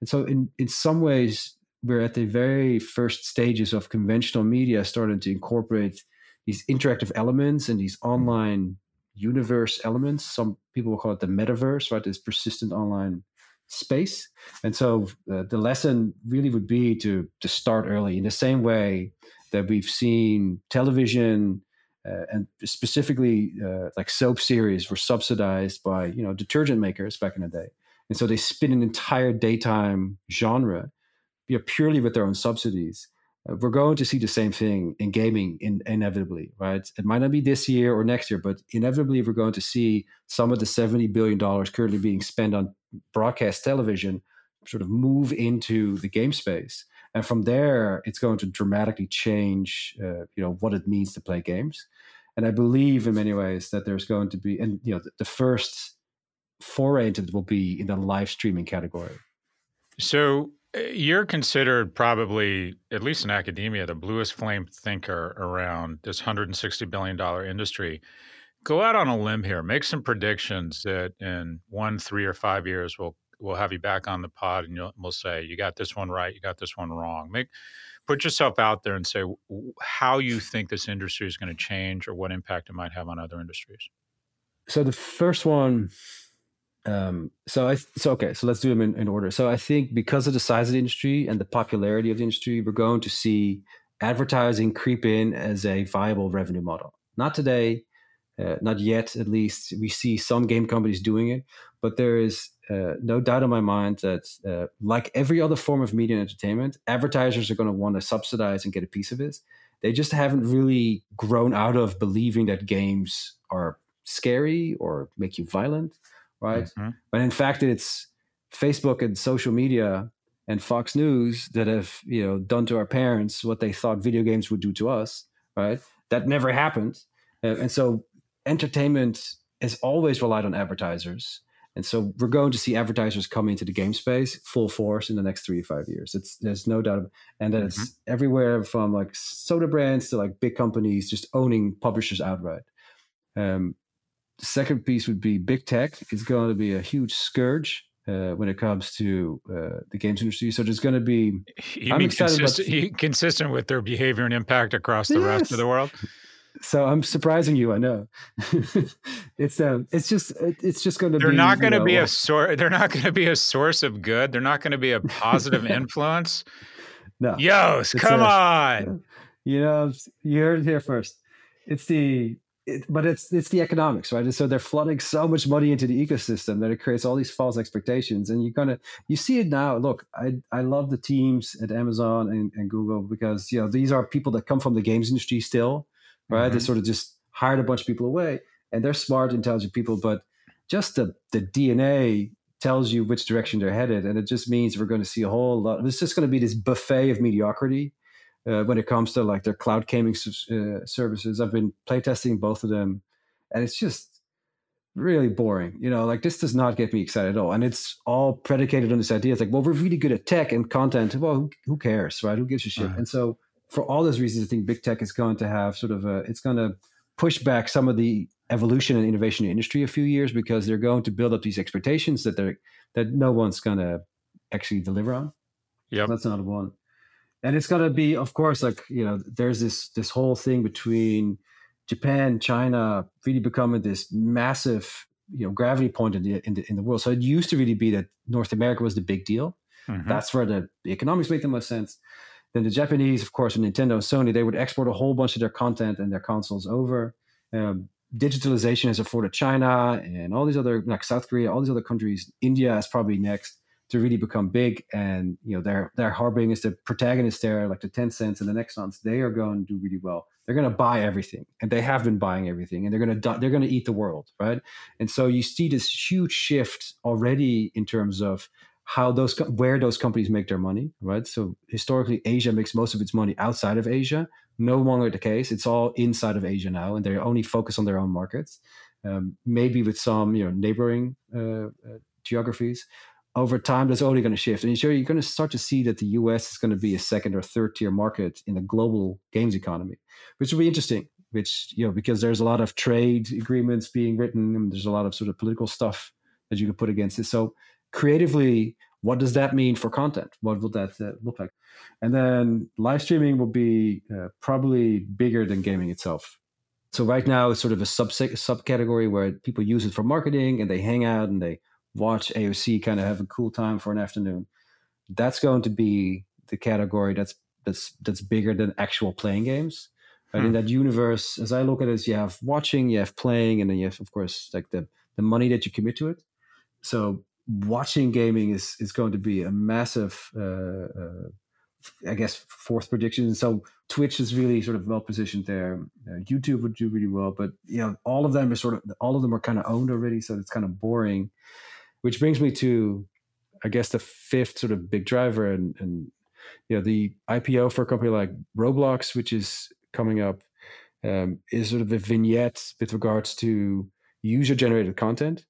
and so in in some ways we're at the very first stages of conventional media starting to incorporate these interactive elements and these online universe elements some people will call it the metaverse right this persistent online space. And so uh, the lesson really would be to to start early in the same way that we've seen television uh, and specifically uh, like soap series were subsidized by you know detergent makers back in the day. And so they spin an entire daytime genre you know, purely with their own subsidies. Uh, we're going to see the same thing in gaming in, inevitably, right? It might not be this year or next year, but inevitably we're going to see some of the $70 billion currently being spent on broadcast television sort of move into the game space and from there it's going to dramatically change uh, you know what it means to play games and i believe in many ways that there's going to be and you know the, the first foray into it will be in the live streaming category so uh, you're considered probably at least in academia the bluest flame thinker around this 160 billion dollar industry go out on a limb here. Make some predictions that in one, three, or five years we'll we'll have you back on the pod and we'll say you got this one right, you got this one wrong. Make put yourself out there and say how you think this industry is going to change or what impact it might have on other industries. So the first one. Um, so I so okay, so let's do them in, in order. So I think because of the size of the industry and the popularity of the industry, we're going to see advertising creep in as a viable revenue model. Not today, uh, not yet, at least. We see some game companies doing it, but there is uh, no doubt in my mind that, uh, like every other form of media and entertainment, advertisers are going to want to subsidize and get a piece of it. They just haven't really grown out of believing that games are scary or make you violent, right? Mm-hmm. But in fact, it's Facebook and social media and Fox News that have you know done to our parents what they thought video games would do to us, right? That never happened. Uh, and so entertainment has always relied on advertisers. And so we're going to see advertisers come into the game space full force in the next three to five years. It's there's no doubt, and that mm-hmm. it's everywhere from like soda brands to like big companies just owning publishers outright. Um, the second piece would be big tech. It's going to be a huge scourge uh, when it comes to uh, the games industry. So there's going to be. You I'm mean consistent, consistent with their behavior and impact across the yes. rest of the world? so I'm surprising you. I know. it's um, it's just it's just going to. They're be, not going to be a source. They're not going to be a source of good. They're not going to be a positive influence. No, Joost, come a, on. You know, you heard it here first. It's the, it, but it's it's the economics, right? And so they're flooding so much money into the ecosystem that it creates all these false expectations, and you kind of you see it now. Look, I I love the teams at Amazon and, and Google because you know these are people that come from the games industry still right? Mm-hmm. They sort of just hired a bunch of people away, and they're smart, intelligent people, but just the the DNA tells you which direction they're headed, and it just means we're going to see a whole lot. It's just going to be this buffet of mediocrity uh, when it comes to like their cloud gaming uh, services. I've been playtesting both of them, and it's just really boring. You know, like this does not get me excited at all. And it's all predicated on this idea. It's like, well, we're really good at tech and content. Well, who, who cares, right? Who gives a shit? Right. And so for all those reasons, I think big tech is going to have sort of a, it's going to push back some of the evolution and innovation in industry a few years because they're going to build up these expectations that they're that no one's going to actually deliver on. Yeah, so that's another one. And it's going to be, of course, like you know, there's this this whole thing between Japan, China, really becoming this massive, you know, gravity point in the in the, in the world. So it used to really be that North America was the big deal. Mm-hmm. That's where the, the economics make the most sense. Then the Japanese, of course, Nintendo and Sony, they would export a whole bunch of their content and their consoles over. Um, digitalization has afforded China and all these other, like South Korea, all these other countries. India is probably next to really become big. And you know, their their harboring is the protagonists there, like the Tencents and the Nexons. They are going to do really well. They're going to buy everything, and they have been buying everything, and they're going to they're going to eat the world, right? And so you see this huge shift already in terms of how those where those companies make their money, right? So historically, Asia makes most of its money outside of Asia. No longer the case. It's all inside of Asia now, and they only focus on their own markets. Um, maybe with some you know neighboring uh, uh, geographies. Over time, that's only going to shift, and you're, going to start to see that the U.S. is going to be a second or third tier market in the global games economy, which will be interesting. Which you know because there's a lot of trade agreements being written, and there's a lot of sort of political stuff that you can put against it. So creatively, what does that mean for content? What will that uh, look like? And then live streaming will be uh, probably bigger than gaming itself. So right now it's sort of a sub subcategory where people use it for marketing and they hang out and they watch AOC kind of have a cool time for an afternoon. That's going to be the category that's that's that's bigger than actual playing games. Right? Hmm. In that universe, as I look at it, you have watching, you have playing, and then you have, of course, like the the money that you commit to it. So watching gaming is is going to be a massive uh, uh, I guess fourth prediction. So Twitch is really sort of well positioned there. Uh, YouTube would do really well, but you know all of them are sort of all of them are kind of owned already, so it's kind of boring. Which brings me to, I guess, the fifth sort of big driver, and and you know the IPO for a company like Roblox, which is coming up, um, is sort of a vignette with regards to user generated content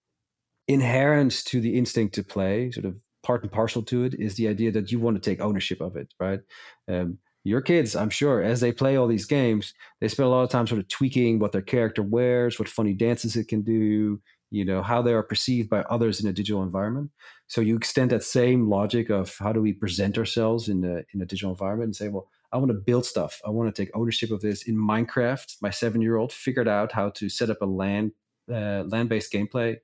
inherent to the instinct to play, sort of part and parcel to it, is the idea that you want to take ownership of it, right? Um, your kids, I'm sure, as they play all these games, they spend a lot of time sort of tweaking what their character wears, what funny dances it can do, you know, how they are perceived by others in a digital environment. So you extend that same logic of how do we present ourselves in a in a digital environment and say, well, I want to build stuff. I want to take ownership of this. In Minecraft, my seven year old figured out how to set up a land uh, land based gameplay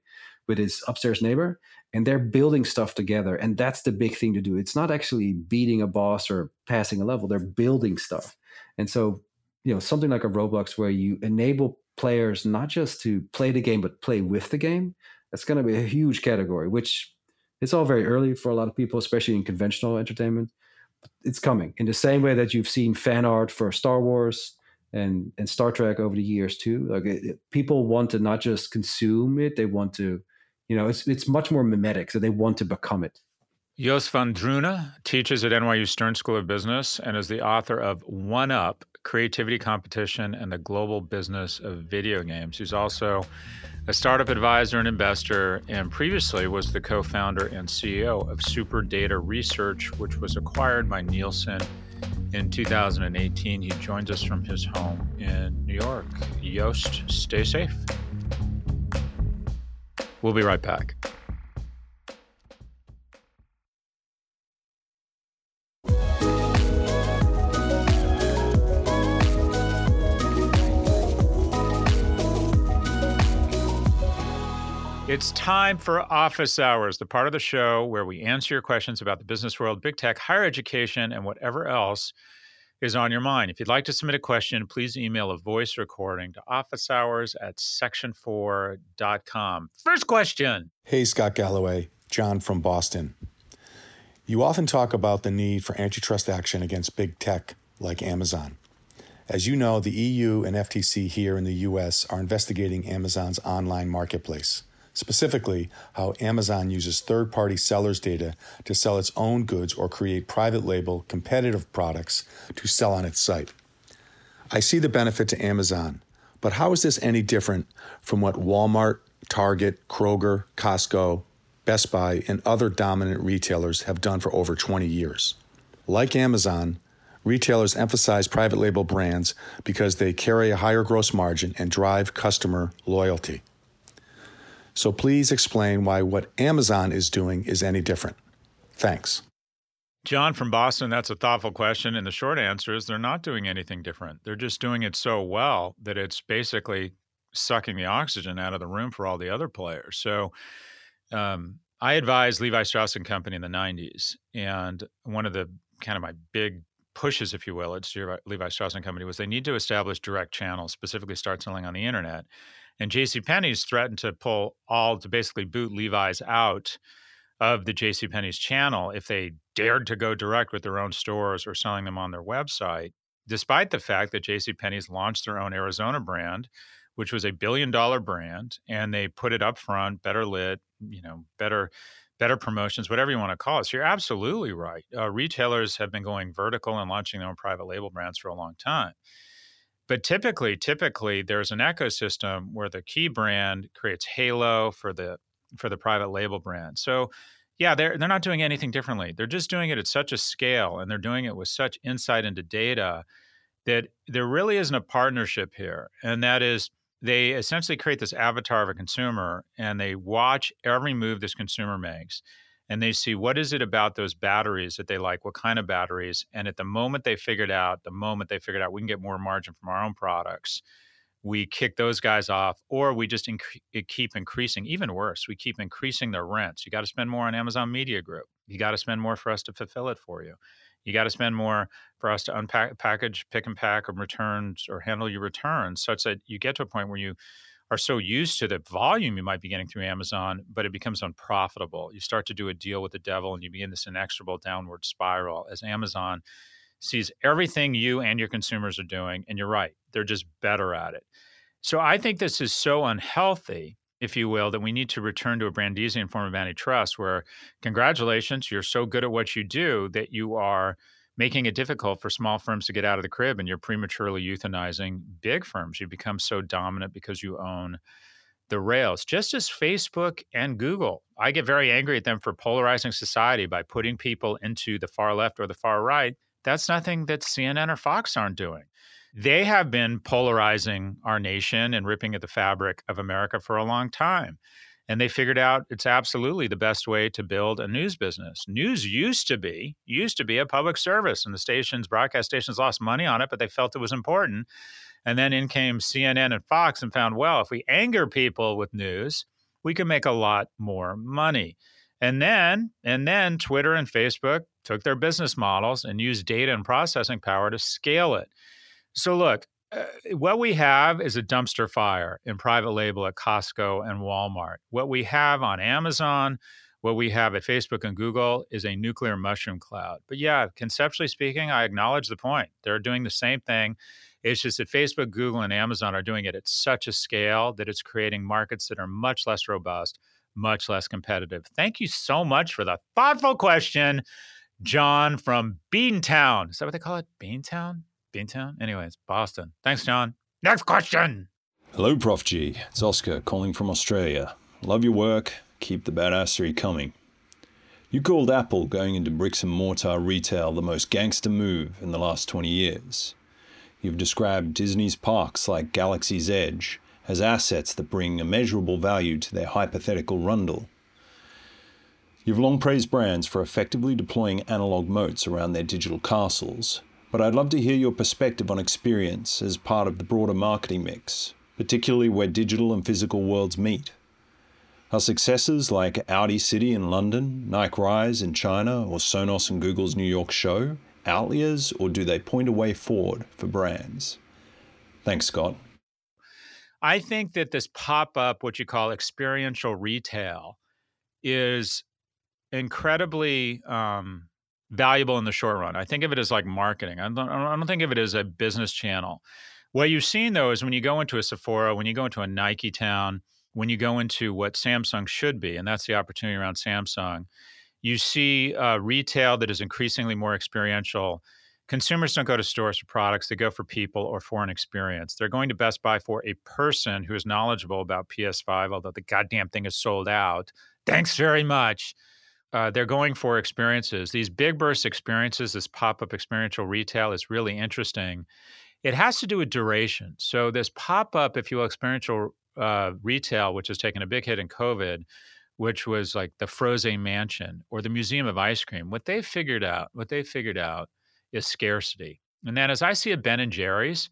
with his upstairs neighbor and they're building stuff together and that's the big thing to do it's not actually beating a boss or passing a level they're building stuff and so you know something like a roblox where you enable players not just to play the game but play with the game that's going to be a huge category which it's all very early for a lot of people especially in conventional entertainment it's coming in the same way that you've seen fan art for star wars and and star trek over the years too like it, it, people want to not just consume it they want to you know, it's it's much more mimetic, so they want to become it. Joost van Dreunen teaches at NYU Stern School of Business and is the author of One Up Creativity Competition and the Global Business of Video Games. He's also a startup advisor and investor, and previously was the co founder and CEO of Super Data Research, which was acquired by Nielsen in 2018. He joins us from his home in New York. Joost, stay safe. We'll be right back. It's time for Office Hours, the part of the show where we answer your questions about the business world, big tech, higher education, and whatever else is on your mind. If you'd like to submit a question, please email a voice recording to officehours at section4.com. First question. Hey, Scott Galloway, John from Boston. You often talk about the need for antitrust action against big tech like Amazon. As you know, the EU and FTC here in the US are investigating Amazon's online marketplace specifically how Amazon uses third party sellers' data to sell its own goods or create private label competitive products to sell on its site. I see the benefit to Amazon, but how is this any different from what Walmart, Target, Kroger, Costco, Best Buy, and other dominant retailers have done for over 20 years? Like Amazon, retailers emphasize private label brands because they carry a higher gross margin and drive customer loyalty. So please explain why what Amazon is doing is any different. Thanks. John from Boston, that's a thoughtful question. And the short answer is they're not doing anything different. They're just doing it so well that it's basically sucking the oxygen out of the room for all the other players. So um, I advised Levi Strauss and Company in the 90s. And one of the kind of my big pushes, if you will, at Levi Strauss and Company was they need to establish direct channels, specifically start selling on the internet. And J.C. Penney's threatened to pull all to basically boot Levi's out of the JCPenney's channel if they dared to go direct with their own stores or selling them on their website, despite the fact that JCPenney's launched their own Arizona brand, which was a billion dollar brand, and they put it up front, better lit, you know, better better promotions, whatever you want to call it. So you're absolutely right. Uh, retailers have been going vertical and launching their own private label brands for a long time. But typically, typically there's an ecosystem where the key brand creates halo for the for the private label brand. So yeah, they're they're not doing anything differently. They're just doing it at such a scale and they're doing it with such insight into data that there really isn't a partnership here. And that is they essentially create this avatar of a consumer and they watch every move this consumer makes and they see what is it about those batteries that they like? What kind of batteries? And at the moment they figured out the moment they figured out we can get more margin from our own products we kick those guys off or we just inc- eh, keep increasing even worse we keep increasing their rents. You got to spend more on amazon media group. You got to spend more for us to fulfill it for you. You got to spend more for us to unpack package pick and pack or returns or handle your returns such that you get to a point where you are so used to the volume you might be getting through amazon but it becomes unprofitable you start to do a deal with the devil and you begin this inexorable downward spiral as amazon sees everything you and your consumers are doing. And you're right, they're just better at it. So I think this is so unhealthy, if you will, that we need to return to a Brandeisian form of antitrust where, congratulations, you're so good at what you do that you are making it difficult for small firms to get out of the crib and you're prematurely euthanizing big firms. You become so dominant because you own the rails, just as Facebook and Google. I get very angry at them for polarizing society by putting people into the far left or the far right that's nothing that CNN or Fox aren't doing. They have been polarizing our nation and ripping at the fabric of America for a long time. And they figured out it's absolutely the best way to build a news business. News used to be used to be a public service, and the stations, broadcast stations, lost money on it, but they felt it was important. And then in came CNN and Fox and found, well, if we anger people with news, we can make a lot more money. And then, and then Twitter and Facebook took their business models and used data and processing power to scale it. So, look, uh, what we have is a dumpster fire in private label at Costco and Walmart. What we have on Amazon, what we have at Facebook and Google is a nuclear mushroom cloud. But yeah, conceptually speaking, I acknowledge the point. They're doing the same thing. It's just that Facebook, Google, and Amazon are doing it at such a scale that it's creating markets that are much less robust, much less competitive. Thank you so much for the thoughtful question. John from Beantown. Is that what they call it? Beantown? Beantown? Anyways, Boston. Thanks, John. Next question. Hello, Prof G. It's Oscar calling from Australia. Love your work. Keep the badassery coming. You called Apple going into bricks and mortar retail the most gangster move in the last 20 years. You've described Disney's parks like Galaxy's Edge as assets that bring immeasurable value to their hypothetical rundle. You've long praised brands for effectively deploying analog moats around their digital castles, but I'd love to hear your perspective on experience as part of the broader marketing mix, particularly where digital and physical worlds meet. Are successes like Audi City in London, Nike Rise in China, or Sonos and Google's New York show outliers, or do they point a way forward for brands? Thanks, Scott. I think that this pop up, what you call experiential retail, is incredibly um, valuable in the short run. I think of it as like marketing. I don't, I don't think of it as a business channel. What you've seen though is when you go into a Sephora, when you go into a Nike town, when you go into what Samsung should be, and that's the opportunity around Samsung, you see uh, retail that is increasingly more experiential. Consumers don't go to stores for products, they go for people or for an experience. They're going to Best Buy for a person who is knowledgeable about PS5, although the goddamn thing is sold out. Thanks very much uh, they're going for experiences. These big burst experiences, this pop up experiential retail is really interesting. It has to do with duration. So, this pop up, if you will, experiential uh, retail, which has taken a big hit in COVID, which was like the Froze Mansion or the Museum of Ice Cream, what they figured out, what they figured out is scarcity. And then as I see a Ben and Jerry's,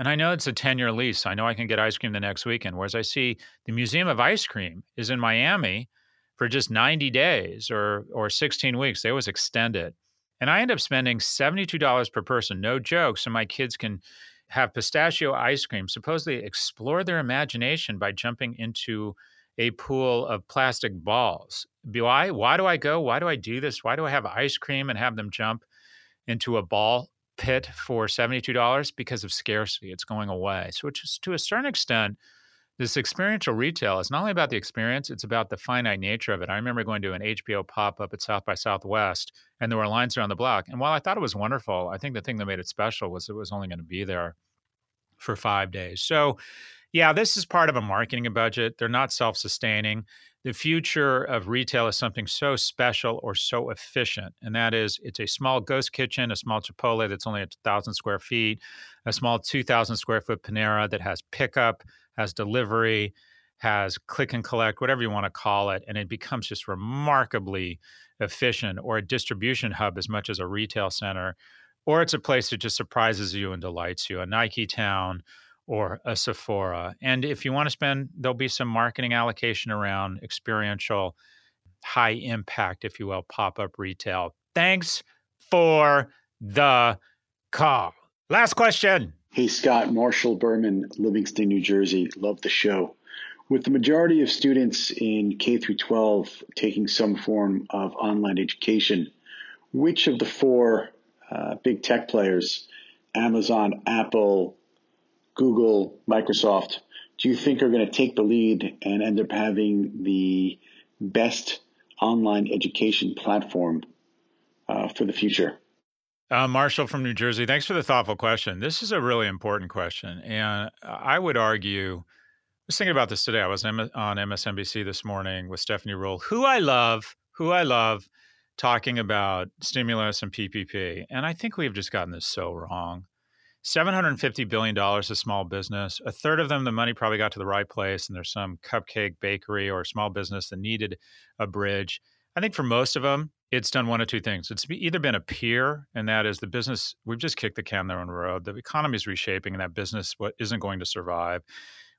and I know it's a 10 year lease, I know I can get ice cream the next weekend. Whereas I see the Museum of Ice Cream is in Miami for just 90 days or or 16 weeks. They always extend it. And I end up spending $72 per person, no joke, so my kids can have pistachio ice cream, supposedly explore their imagination by jumping into a pool of plastic balls. why why do I go? Why do I do this? Why do I have ice cream and have them jump into a ball pit for $72 because of scarcity. It's going away. So, which is to a certain extent, this experiential retail is not only about the experience, it's about the finite nature of it. I remember going to an HBO pop up at South by Southwest, and there were lines around the block. And while I thought it was wonderful, I think the thing that made it special was it was only going to be there for five days. So, yeah, this is part of a marketing budget. They're not self sustaining the future of retail is something so special or so efficient. And that is, it's a small ghost kitchen, a small Chipotle that's only a thousand square feet, a small 2,000 square foot Panera that has pickup, has delivery, has click and collect, whatever you want to call it. And it becomes just remarkably efficient, or a distribution hub as much as a retail center, or it's a place that just surprises you and delights you, a Nike town or a Sephora. And if you want to spend, there'll be some marketing allocation around experiential, high impact, if you will, pop up retail. Thanks for the call. Last question. Hey, Scott, Marshall Berman, Livingston, New Jersey. Love the show. With the majority of students in K through 12 taking some form of online education, which of the four uh, big tech players, Amazon, Apple, Google, Microsoft, do you think are going to take the lead and end up having the best online education platform uh, for the future? Uh, Marshall from New Jersey, thanks for the thoughtful question. This is a really important question. And I would argue, I was thinking about this today. I was on MSNBC this morning with Stephanie Ruhle, who I love, who I love, talking about stimulus and PPP. And I think we've just gotten this so wrong. $750 billion to small business. A third of them, the money probably got to the right place, and there's some cupcake bakery or small business that needed a bridge. I think for most of them, it's done one of two things. It's either been a pier, and that is the business, we've just kicked the can down the road. The economy is reshaping, and that business what isn't going to survive.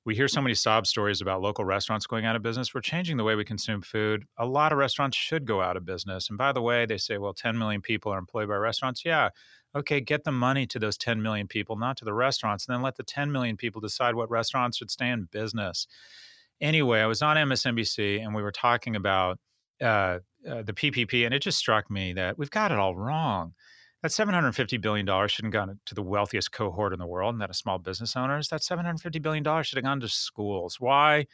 We hear so mm. many sob stories about local restaurants going out of business. We're changing the way we consume food. A lot of restaurants should go out of business. And by the way, they say, well, 10 million people are employed by restaurants. Yeah, okay, get the money to those 10 million people, not to the restaurants, and then let the 10 million people decide what restaurants should stay in business. Anyway, I was on MSNBC and we were talking about uh, uh, the PPP, and it just struck me that we've got it all wrong. That $750 billion shouldn't have gone to the wealthiest cohort in the world, and that of small business owners. That $750 billion should have gone to schools. Why?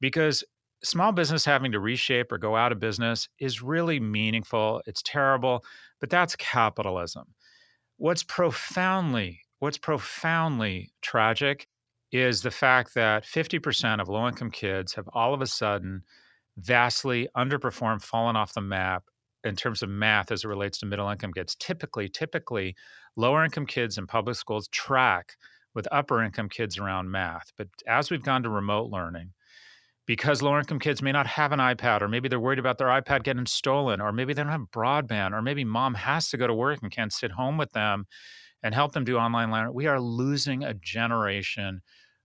Because small business having to reshape or go out of business is really meaningful. It's terrible, but that's capitalism. What's profoundly what's profoundly tragic is the fact that 50% of low income kids have all of a sudden vastly underperformed, fallen off the map in terms of math as it relates to middle income kids. Typically, typically, lower income kids in public schools track with upper income kids around math. But as we've gone to remote learning, because lower income kids may not have an iPad, or maybe they're worried about their iPad getting stolen, or maybe they don't have broadband, or maybe mom has to go to work and can't sit home with them and help them do online learning. We are losing a generation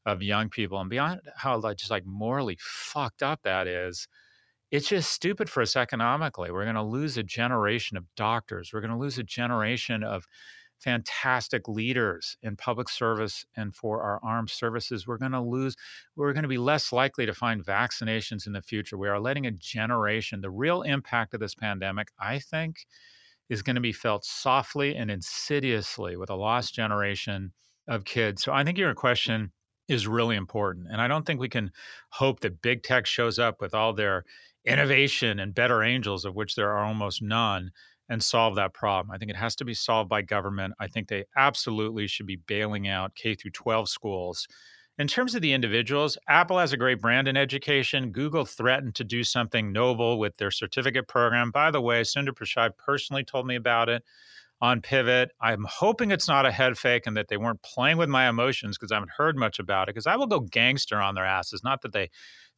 of young people. And beyond how like just like morally fucked up that is, it's just stupid for us economically. We're going to lose a generation of doctors. We're going to lose a generation of fantastic leaders in public service and for our armed services, we're going to lose, we're going to be less likely to find vaccinations in the future. We are letting a generation, the real impact of this pandemic, I think, is going to be felt softly and insidiously with a lost generation of kids. So I think your question is really important. And I don't think we can hope that big tech shows up with all their innovation and better angels, of which there are almost none and solve that problem. I think it has to be solved by government. I think they absolutely should be bailing out K through 12 schools. In terms of the individuals, Apple has a great brand in education. Google threatened to do something noble with their certificate program. By the way, Sundar Pichai personally told me about it on Pivot. I'm hoping it's not a head fake and that they weren't playing with my emotions because I haven't heard much about it. Because I will go gangster on their asses. Not that they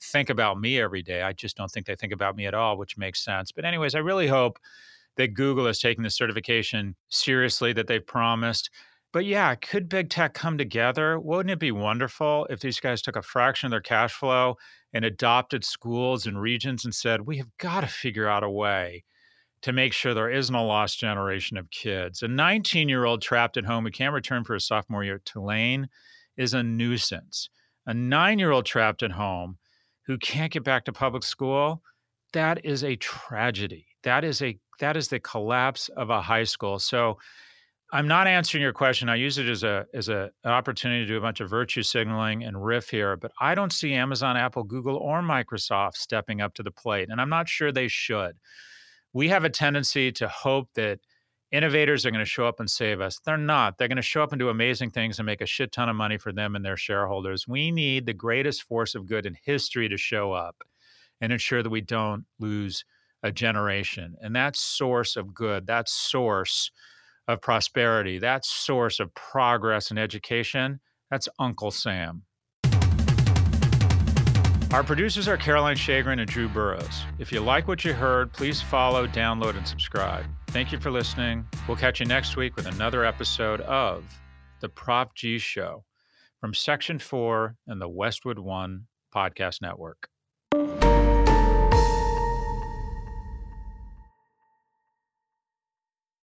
think about me every day. I just don't think they think about me at all, which makes sense. But, anyways, I really hope that Google is taking the certification seriously that they've promised. But yeah, could big tech come together? Wouldn't it be wonderful if these guys took a fraction of their cash flow and adopted schools and regions and said, we have got to figure out a way to make sure there isn't a lost generation of kids. A 19 year old trapped at home who can't return for a sophomore year at Tulane is a nuisance. A nine year old trapped at home who can't get back to public school that is a tragedy. That is a that is the collapse of a high school. So I'm not answering your question. I use it as a as a, an opportunity to do a bunch of virtue signaling and riff here, but I don't see Amazon, Apple, Google, or Microsoft stepping up to the plate, and I'm not sure they should. We have a tendency to hope that innovators are going to show up and save us. They're not. They're going to show up and do amazing things and make a shit ton of money for them and their shareholders. We need the greatest force of good in history to show up and ensure that we don't lose a generation. And that source of good, that source of prosperity, that source of progress and education, that's Uncle Sam. Our producers are Caroline Shagrin and Drew Burrows. If you like what you heard, please follow, download, and subscribe. Thank you for listening. We'll catch you next week with another episode of The Prof G Show from Section 4 and the Westwood One Podcast Network.